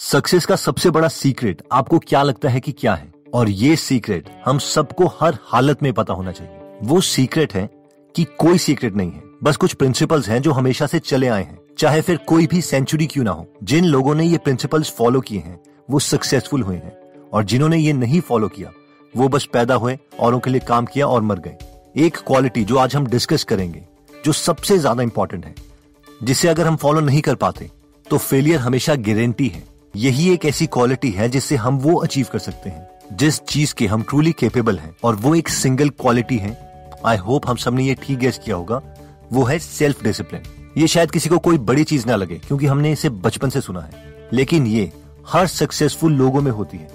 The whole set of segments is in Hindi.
सक्सेस का सबसे बड़ा सीक्रेट आपको क्या लगता है कि क्या है? और ये सीक्रेट हम सबको हर हालत में पता होना चाहिए। वो सीक्रेट है कि कोई सीक्रेट नहीं है। बस कुछ प्रिंसिपल्स हैं जो हमेशा से चले आए हैं। चाहे फिर कोई भी सेंचुरी क्यों ना हो। जिन लोगों ने ये प्रिंसिपल्स फॉलो किए हैं, वो सक्सेसफुल हुए हैं। और जिन्होंने ये नहीं फॉलो किया, वो बस पैदा हुए, औरों के लिए काम किया और मर गए। एक क्वालिटी जो आज हम डिस्कस करेंगे, जो सबसे ज़्यादा इंपॉर्टेंट है, जिसे अगर हम फॉलो नहीं कर पाते तो फेलियर हमेशा गारंटी है। यही एक ऐसी क्वालिटी है जिससे हम वो अचीव कर सकते हैं। जिस चीज़ के हम ट्रूली केपेबल हैं और वो एक सिंगल क्वालिटी है आई होप हम सबने ये ठीक गेस किया होगा, वो है सेल्फ डिसिप्लिन ये शायद किसी को कोई बड़ी चीज़ ना लगे, क्योंकि हमने इसे बचपन से सुना है। लेकिन ये हर सक्सेसफुल लोगों में होती है।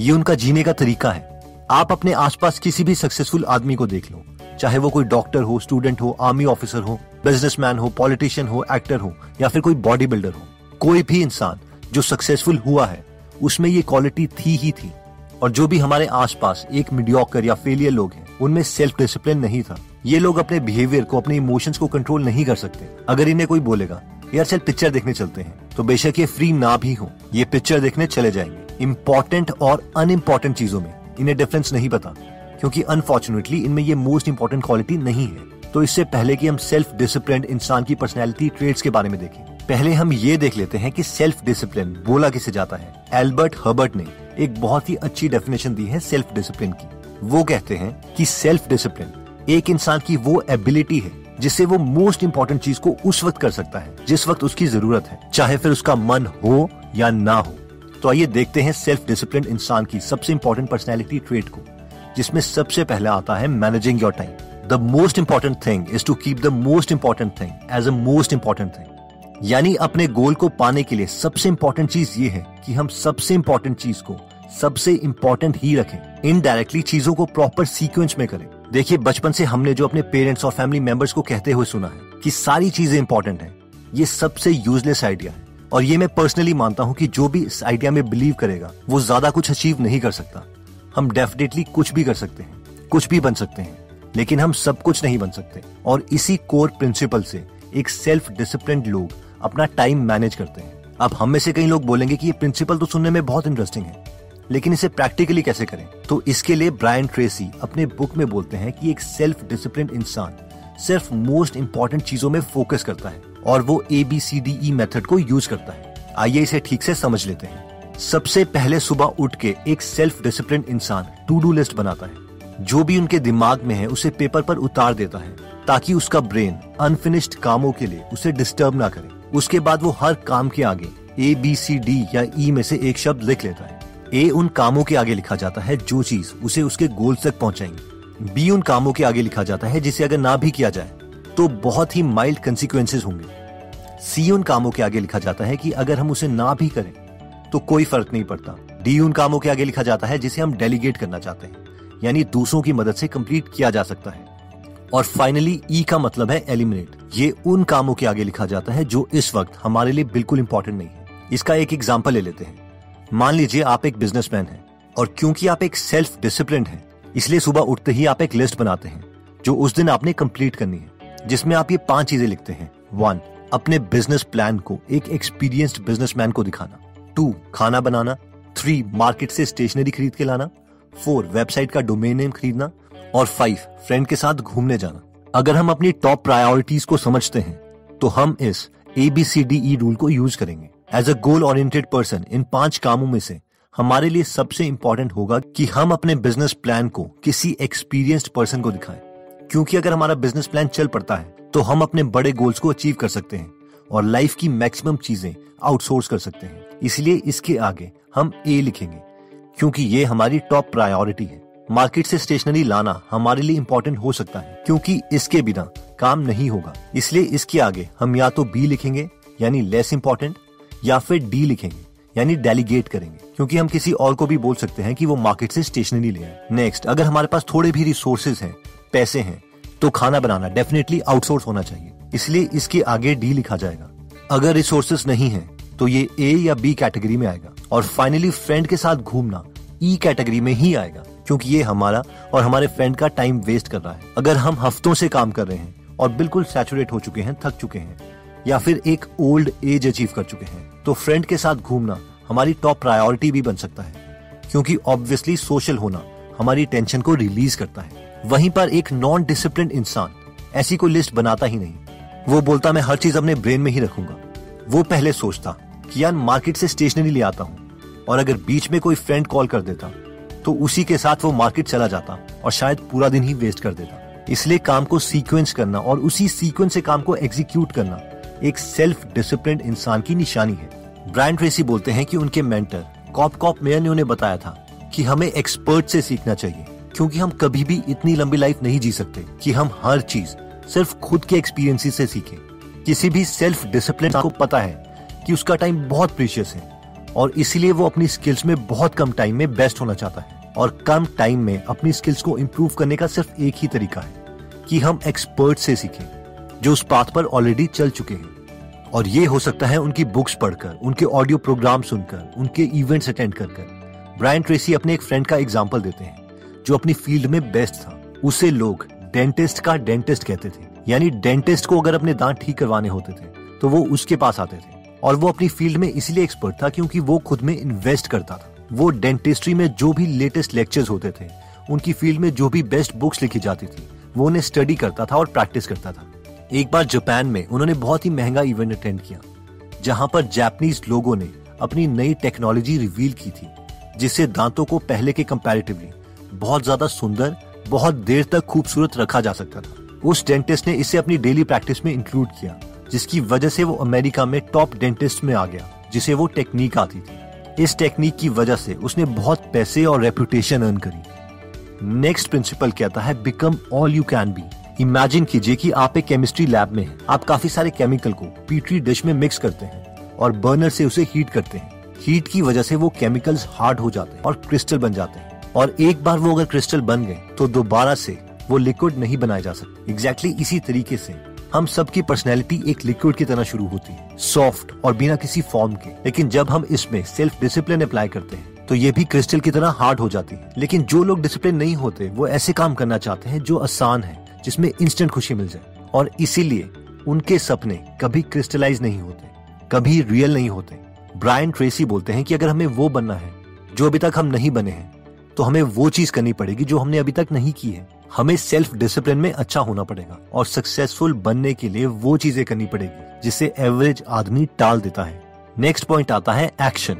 ये उनका जीने का तरीका है। आप अपने आसपास किसी भी सक्सेसफुल आदमी को देख लो, चाहे वो कोई डॉक्टर हो स्टूडेंट हो आर्मी ऑफिसर हो बिजनेसमैन हो पॉलिटिशियन हो एक्टर हो, या फिर कोई बॉडी बिल्डर हो। कोई भी इंसान जो सक्सेसफुल हुआ है, उसमें ये क्वालिटी थी ही थी। और जो भी हमारे आसपास एक मीडियोकर या फेलियर लोग हैं, उनमें सेल्फ डिसिप्लिन नहीं था। ये लोग अपने बिहेवियर को, अपने इमोशंस को कंट्रोल नहीं कर सकते। अगर इन्हें कोई बोलेगा, यार, चल पिक्चर देखने चलते हैं। तो बेशक ये फ्री ना भी हो। ये पिक्चर देखने चले जाएँगे। इम्पोर्टेंट और अनइम्पोर्टेंट चीज़ों में इन्हें डिफरेंस नहीं पता। क्योंकि अनफॉर्चुनेटली इनमें ये मोस्ट इम्पोर्टेंट क्वालिटी नहीं है। तो इससे पहले कि हम सेल्फ डिसिप्लिन इंसान की पर्सनैलिटी ट्रेड्स के बारे में देखें पहले हम ये देख लेते हैं कि सेल्फ डिसिप्लिन बोला किसे जाता है। एल्बर्ट हर्बर्ट ने एक बहुत ही अच्छी डेफिनेशन दी है सेल्फ डिसिप्लिन की। वो कहते हैं कि सेल्फ डिसिप्लिन एक इंसान की वो एबिलिटी है जिससे वो मोस्ट इम्पोर्टेंट चीज़ को उस वक्त कर सकता है, जिस वक्त उसकी ज़रूरत है, चाहे फिर उसका मन हो या ना हो। तो आइए देखते हैं सेल्फ डिसिप्लिन इंसान की सबसे इम्पोर्टेंट पर्सनैलिटी ट्रेट को, जिसमें सबसे पहले आता है managing your time the most important thing is to keep the most important thing as a most important thing यानी अपने गोल को पाने के लिए सबसे इंपॉर्टेंट चीज़ ये है कि हम सबसे इंपॉर्टेंट चीज़ को सबसे इंपॉर्टेंट ही रखें। इनडायरेक्टली चीज़ों को प्रॉपर सीक्वेंस में करें। देखिए, बचपन से हमने जो अपने पेरेंट्स और फैमिली मेंबर्स को कहते हुए सुना है कि सारी चीज़ें इंपॉर्टेंट हैं। ये सबसे यूजलेस आइडिया है। और ये मैं पर्सनली मानता हूँ कि जो भी इस आइडिया में बिलीव करेगा, वो ज़्यादा कुछ अचीव नहीं कर सकता। हम डेफिनेटली कुछ भी कर सकते हैं। कुछ भी बन सकते हैं। लेकिन हम सब कुछ नहीं बन सकते। और इसी कोर प्रिंसिपल से एक सेल्फ डिसिप्लिन लोग अपना टाइम मैनेज करते हैं। अब हम में से कई लोग बोलेंगे कि ये प्रिंसिपल तो सुनने में बहुत इंटरेस्टिंग है, लेकिन इसे प्रैक्टिकली कैसे करें? तो इसके लिए ब्रायन ट्रेसी अपने बुक में बोलते हैं कि एक सेल्फ डिसिप्लिन इंसान सिर्फ़ मोस्ट इंपॉर्टेंट चीज़ों में फोकस करता है और वो A B C D E method को यूज़ करता है। आइए इसे ठीक से समझ लेते हैं। सबसे पहले सुबह उठ के एक सेल्फ डिसिप्लिन इंसान टू डू लिस्ट बनाता है। जो भी उनके दिमाग में है, उसे पेपर पर उतार देता है, ताकि उसका ब्रेन अनफिनिश्ड कामों के लिए उसे डिस्टर्ब ना करे। उसके बाद वो हर काम के आगे ए बी सी डी या ई e में से एक शब्द लिख लेता है। ए उन कामों के आगे लिखा जाता है, जो चीज़ उसे उसके गोल तक पहुंचाएँगे। बी उन कामों के आगे लिखा जाता है, जिसे अगर ना भी किया जाए तो बहुत ही माइल्ड कंसिक्वेंसेज होंगे। सी उन कामों के आगे लिखा जाता है कि अगर हम उसे ना भी करें तो कोई फ़र्क नहीं पड़ता। डी उन कामों के आगे लिखा जाता है, जिसे हम डेलीगेट करना चाहते हैं, यानी दूसरों की मदद से कंप्लीट किया जा सकता है। और फाइनली ई e का मतलब है एलिमिनेट ये उन कामों के आगे लिखा जाता है जो इस वक्त हमारे लिए बिल्कुल इंपॉर्टेंट नहीं है। इसका एक एग्ज़ाम्पल ले लेते हैं। मान लीजिए आप एक बिजनेसमैन हैं और क्योंकि आप एक सेल्फ डिसिप्लिन हैं, इसलिए सुबह उठते ही आप एक लिस्ट बनाते हैं, जो उस दिन आपने कंप्लीट करनी है, जिसमें आप ये पाँच चीज़ें लिखते हैं। वन अपने बिज़नेस प्लान को, एक एक्सपीरियंस्ड बिजनेसमैन को दिखाना। टू खाना बनाना। थ्री मार्केट से स्टेशनरी खरीद के लाना। फोर वेबसाइट का डोमेन नेम खरीदना। और फाइव फ्रेंड के साथ घूमने जाना। अगर हम अपनी टॉप प्रायोरिटीज को समझते हैं तो हम इस A B C D E rule को यूज़ करेंगे. As a goal oriented person इन पाँच कामों में से हमारे लिए सबसे इंपॉर्टेंट होगा कि हम अपने बिज़नेस प्लान को किसी एक्सपीरियंस्ड पर्सन को दिखाएँ. क्योंकि अगर हमारा बिज़नेस प्लान चल पड़ता है तो हम अपने बड़े गोल्स को अचीव कर सकते हैं और लाइफ की मैक्सिमम चीज़ें आउटसोर्स कर सकते हैं. इसलिए इसके आगे हम ए लिखेंगे, क्योंकि ये हमारी टॉप प्रायोरिटी है. मार्केट से स्टेशनरी लाना हमारे लिए इम्पोर्टेंट हो सकता है, क्योंकि इसके बिना काम नहीं होगा। इसलिए इसके आगे हम या तो बी लिखेंगे, यानी लेस इम्पोर्टेंट या फिर डी लिखेंगे, यानी डेलीगेट करेंगे, क्योंकि हम किसी और को भी बोल सकते हैं कि वो मार्केट से स्टेशनरी ले आए। नेक्स्ट अगर हमारे पास थोड़े भी रिसोर्सेज हैं, पैसे हैं तो खाना बनाना डेफिनेटली आउटसोर्स होना चाहिए। इसलिए इसके आगे डी लिखा जाएगा। अगर रिसोर्सेज नहीं है तो ये ए या बी कैटेगरी में आएगा, और फाइनली फ्रेंड के साथ घूमना ई e कैटेगरी में ही आएगा। क्योंकि ये हमारा और हमारे फ्रेंड का टाइम वेस्ट कर रहा है। अगर हम हफ्तों से काम कर रहे हैं और बिल्कुल सैचुरेट हो चुके हैं, थक चुके हैं, या फिर एक ओल्ड एज अचीव कर चुके हैं तो फ्रेंड के साथ घूमना हमारी टॉप प्रायोरिटी भी बन सकता है। क्योंकि ऑब्वियसली सोशल होना हमारी टेंशन को रिलीज़ करता है। वहीं पर एक नॉन डिसिप्लिन इंसान ऐसी कोई लिस्ट बनाता ही नहीं। वो बोलता, मैं हर चीज़ अपने ब्रेन में ही रखूँगा। वो पहले सोचता कि यार मार्केट से स्टेशनरी ले आता हूँ और अगर बीच में कोई फ्रेंड कॉल कर देता तो उसी के साथ वो मार्केट चला जाता और शायद पूरा दिन ही वेस्ट कर देता। इसलिए काम को सीक्वेंस करना और उसी सीक्वेंस से काम को एग्जीक्यूट करना एक सेल्फ डिसिप्लिन इंसान की निशानी है। ब्रांड ट्रेसी बोलते हैं कि उनके मेंटर कॉप कॉप मेयर ने उन्हें बताया था कि हमें एक्सपर्ट से सीखना चाहिए, क्योंकि हम कभी भी इतनी लंबी लाइफ नहीं जी सकते कि हम हर चीज़ सिर्फ़ खुद के एक्सपीरियंस से सीखें। किसी भी सेल्फ डिसिप्लिन को पता है कि उसका टाइम बहुत प्रीशियस है। और इसीलिए वो अपनी स्किल्स में बहुत कम टाइम में बेस्ट होना चाहता है। और कम टाइम में अपनी स्किल्स को इम्प्रूव करने का सिर्फ़ एक ही तरीका है कि हम एक्सपर्ट से सीखें, जो उस पाथ पर ऑलरेडी चल चुके हैं। और ये हो सकता है उनकी बुक्स पढ़कर, उनके ऑडियो प्रोग्राम सुनकर, उनके इवेंट्स अटेंड कर कर ब्रायन ट्रेसी अपने एक फ्रेंड का एग्ज़ाम्पल देते हैं, जो अपनी फ़ील्ड में बेस्ट था। उसे लोग डेंटिस्ट का डेंटिस्ट कहते थे। यानी डेंटिस्ट को अगर अपने दांत ठीक करवाने होते थे तो वो उसके पास आते थे। और वो अपनी फ़ील्ड में इसलिए एक्सपर्ट था क्योंकि वो खुद में इन्वेस्ट करता था। वो डेंटिस्ट्री में जो भी लेटेस्ट लेक्चर्स होते थे, उनकी फ़ील्ड में जो भी बेस्ट बुक्स लिखी जाती थी, वो उन्हें स्टडी करता था और प्रैक्टिस करता था। एक बार जापान में उन्होंने बहुत ही महँगा इवेंट अटेंड किया, जहाँ पर जापानीज लोगों ने अपनी नई टेक्नोलॉजी रिवील की थी, जिससे दांतों को पहले के कंपैरेटिवली बहुत ज़्यादा सुंदर, बहुत देर तक खूबसूरत रखा जा सकता था। उस डेंटिस्ट ने इसे अपनी डेली प्रैक्टिस में इंक्लूड किया। जिसकी वजह से वो अमेरिका में टॉप डेंटिस्ट में आ गया, जिसे वो टेक्निक आती थी। इस टेक्निक की वजह से उसने बहुत पैसे और रेपुटेशन अर्न करी। नेक्स्ट प्रिंसिपल कहता है become all you can be imagine कीजिए कि आप एक केमिस्ट्री लैब में हैं। आप काफ़ी सारे केमिकल को पीटरी डिश में मिक्स करते हैं और बर्नर से उसे हीट करते हैं। हीट की वजह से वो केमिकल्स हार्ड हो जाते हैं और क्रिस्टल बन जाते हैं। और एक बार वो अगर क्रिस्टल बन गए तो दोबारा से वो लिक्विड नहीं बनाए जा सकते। एग्जैक्टली exactly इसी तरीके से हम सबकी पर्सनैलिटी एक लिक्विड की तरह शुरू होती है सॉफ्ट और बिना किसी फॉर्म के। लेकिन जब हम इसमें सेल्फ डिसिप्लिन अप्लाई करते हैं तो ये भी क्रिस्टल की तरह हार्ड हो जाती है। लेकिन जो लोग डिसिप्लिन नहीं होते, वो ऐसे काम करना चाहते हैं जो आसान है, जिसमें इंस्टेंट खुशी मिल जाए। और इसीलिए उनके सपने कभी क्रिस्टलाइज नहीं होते, कभी रियल नहीं होते। ब्रायन ट्रेसी बोलते हैं कि अगर हमें वो बनना है, जो अभी तक हम नहीं बने हैं तो हमें वो चीज़ करनी पड़ेगी जो हमने अभी तक नहीं की है। हमें सेल्फ डिसिप्लिन में अच्छा होना पड़ेगा और सक्सेसफुल बनने के लिए वो चीज़ें करनी पड़ेगी, जिसे एवरेज आदमी टाल देता है। नेक्स्ट पॉइंट आता है एक्शन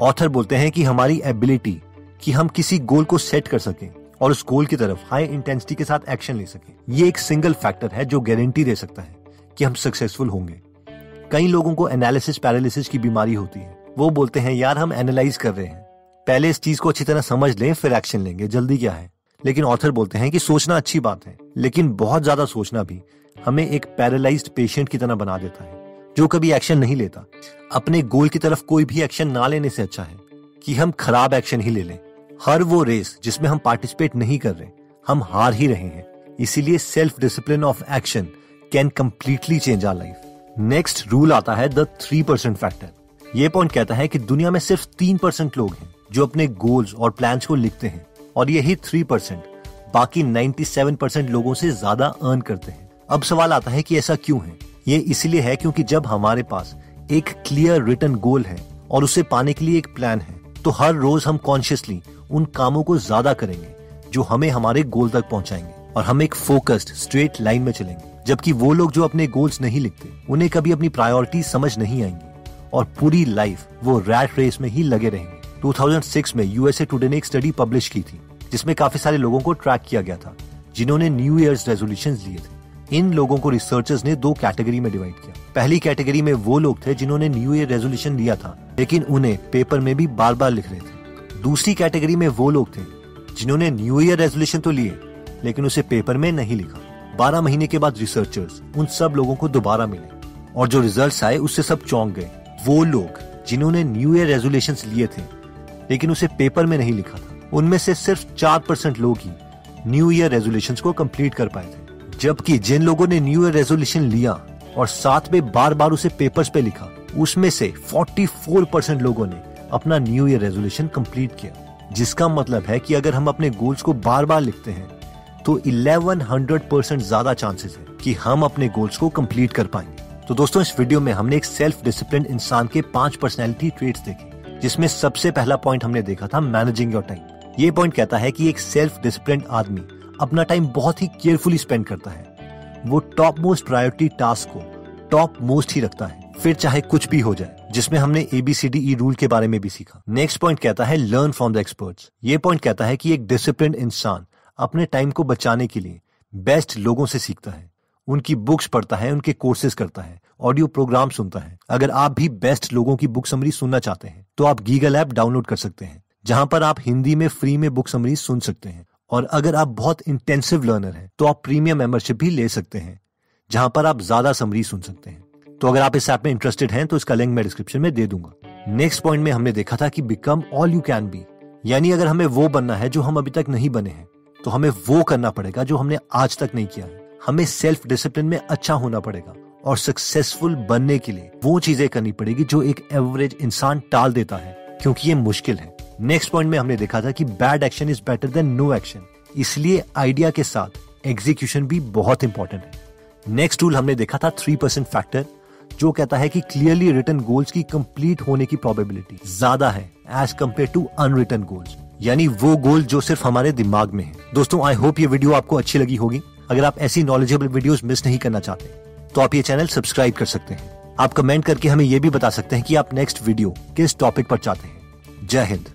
ऑथर बोलते हैं कि हमारी एबिलिटी कि हम किसी गोल को सेट कर सकें और उस गोल की तरफ़ हाई इंटेंसिटी के साथ एक्शन ले सकें। ये एक सिंगल फैक्टर है जो गारंटी दे सकता है कि हम सक्सेसफुल होंगे। कई लोगों को एनालिसिस पैरालिसिस की बीमारी होती है। वो बोलते हैं, यार, हम एनालाइज कर रहे हैं। पहले इस चीज़ को अच्छी तरह समझ लें, फिर एक्शन लेंगे। जल्दी क्या है? लेकिन ऑथर बोलते हैं कि सोचना अच्छी बात है, लेकिन बहुत ज़्यादा सोचना भी हमें एक पैरालाइज्ड पेशेंट की तरह बना देता है, जो कभी एक्शन नहीं लेता। अपने गोल की तरफ़ कोई भी एक्शन ना लेने से अच्छा है कि हम खराब एक्शन ही ले लें। हर वो रेस जिसमें हम पार्टिसिपेट नहीं कर रहे, हम हार ही रहे हैं। इसीलिए self discipline of action can completely change our life next rule आता है द थ्री परसेंट फैक्टर ये पॉइंट कहता है कि दुनिया में सिर्फ़ तीन परसेंट लोग हैं जो अपने गोल्स और प्लान्स को लिखते हैं। और यही थ्री परसेंट बाकी नाइन्टी सेवन परसेंट लोगों से ज़्यादा अर्न करते हैं। अब सवाल आता है कि ऐसा क्यों है? ये इसलिए है क्योंकि जब हमारे पास एक क्लियर रिटर्न गोल है और उसे पाने के लिए एक प्लान है तो हर रोज हम कॉन्शियसली उन कामों को ज़्यादा करेंगे, जो हमें हमारे गोल तक पहुंचाएँगे और हम एक फोकस्ड स्ट्रेट लाइन में चलेंगे। जबकि वो लोग जो अपने गोल्स नहीं लिखते, उन्हें कभी अपनी प्रायोरिटी समझ नहीं आएँगी और पूरी लाइफ वो रैट रेस में ही लगे रहेंगे। 2006 में यूएसए टुडे ने एक स्टडी पब्लिश की थी, जिसमें काफ़ी सारे लोगों को ट्रैक किया गया था, जिन्होंने न्यू ईयर्स रेजोल्यूशन लिए थे। इन लोगों को रिसर्चर्स ने दो कैटेगरी में डिवाइड किया। पहली कैटेगरी में वो लोग थे जिन्होंने न्यू ईयर रेजोल्यूशन लिया था, लेकिन उन्हें पेपर में भी बार बार लिख रहे थे। दूसरी कैटेगरी में वो लोग थे, जिन्होंने न्यू ईयर रेजोल्यूशन तो लिए, लेकिन उसे पेपर में नहीं लिखा। बारह महीने के बाद रिसर्चर्स उन सब लोगों को दोबारा मिले, और जो रिज़ल्ट आए उससे सब चौंक गए। वो लोग जिन्होंने न्यू ईयर रेजोल्यूशन लिए थे लेकिन उसे पेपर में नहीं लिखा था। उनमें से सिर्फ़ चार परसेंट लोग ही न्यू ईयर रेजोल्यूशन को कंप्लीट कर पाए थे। जबकि जिन लोगों ने न्यू ईयर रेजोल्यूशन लिया और साथ में बार बार उसे पेपर्स पे लिखा, उसमें से 44 परसेंट लोगों ने अपना न्यू ईयर रेजोल्यूशन कंप्लीट किया। जिसका मतलब है कि अगर हम अपने गोल्स को बार बार लिखते हैं तो 1100 परसेंट ज़्यादा चांसेस है कि हम अपने गोल्स को कंप्लीट कर पाएँगे। तो दोस्तों, इस वीडियो में हमने एक सेल्फ डिसिप्लिन इंसान के पाँच पर्सनैलिटी ट्रेट्स देखे। जिसमें सबसे पहला पॉइंट हमने देखा था मैनेजिंग योर टाइम ये पॉइंट कहता है कि एक सेल्फ डिसिप्लिन आदमी अपना टाइम बहुत ही केयरफुली स्पेंड करता है। वो टॉप मोस्ट प्रायोरिटी टास्क को टॉप मोस्ट ही रखता है, फिर चाहे कुछ भी हो जाए, जिसमें हमने एबीसीडी रूल के बारे में भी सीखा। नेक्स्ट पॉइंट कहता है लर्न फ्रॉम द एक्सपर्ट्स ये पॉइंट कहता है कि एक डिसिप्लिन इंसान अपने टाइम को बचाने के लिए बेस्ट लोगों से सीखता है। उनकी बुक्स पढ़ता है, उनके कोर्सेज करता है, ऑडियो प्रोग्राम सुनता है। अगर आप भी बेस्ट लोगों की बुक समरी सुनना चाहते हैं तो आप गीगल ऐप डाउनलोड कर सकते हैं, जहाँ पर आप हिंदी में फ्री में बुक समरी सुन सकते हैं। और अगर आप बहुत इंटेंसिव लर्नर हैं तो आप प्रीमियम मेंबरशिप भी ले सकते हैं, जहाँ पर आप ज़्यादा समरी सुन सकते हैं। तो अगर आप इस ऐप में इंटरेस्टेड हैं तो इसका लिंक मैं डिस्क्रिप्शन में दे दूँगा। नेक्स्ट पॉइंट में हमने देखा था कि become all you can be यानी अगर हमें वो बनना है जो हम अभी तक नहीं बने हैं तो हमें वो करना पड़ेगा जो हमने आज तक नहीं किया है। हमें सेल्फ डिसिप्लिन में अच्छा होना पड़ेगा और सक्सेसफुल बनने के लिए वो चीज़ें करनी पड़ेगी जो एक एवरेज इंसान टाल देता है, क्योंकि ये मुश्किल है। नेक्स्ट पॉइंट में हमने देखा था कि bad action is better than no action इसलिए आइडिया के साथ एग्जीक्यूशन भी बहुत इंपॉर्टेंट है। नेक्स्ट टूल हमने देखा था थ्री परसेंट फैक्टर जो कहता है कि क्लियरली रिटर्न गोल्स की कंप्लीट होने की प्रोबेबिलिटी ज़्यादा है as compare to unwritten goals यानी वो गोल जो सिर्फ़ हमारे दिमाग में है। दोस्तों आई होप ये वीडियो आपको अच्छी लगी होगी। अगर आप ऐसी नॉलेजेबल वीडियोस मिस नहीं करना चाहते तो आप ये चैनल सब्सक्राइब कर सकते हैं। आप कमेंट करके हमें ये भी बता सकते हैं कि आप नेक्स्ट वीडियो किस टॉपिक पर चाहते हैं। जय हिंद।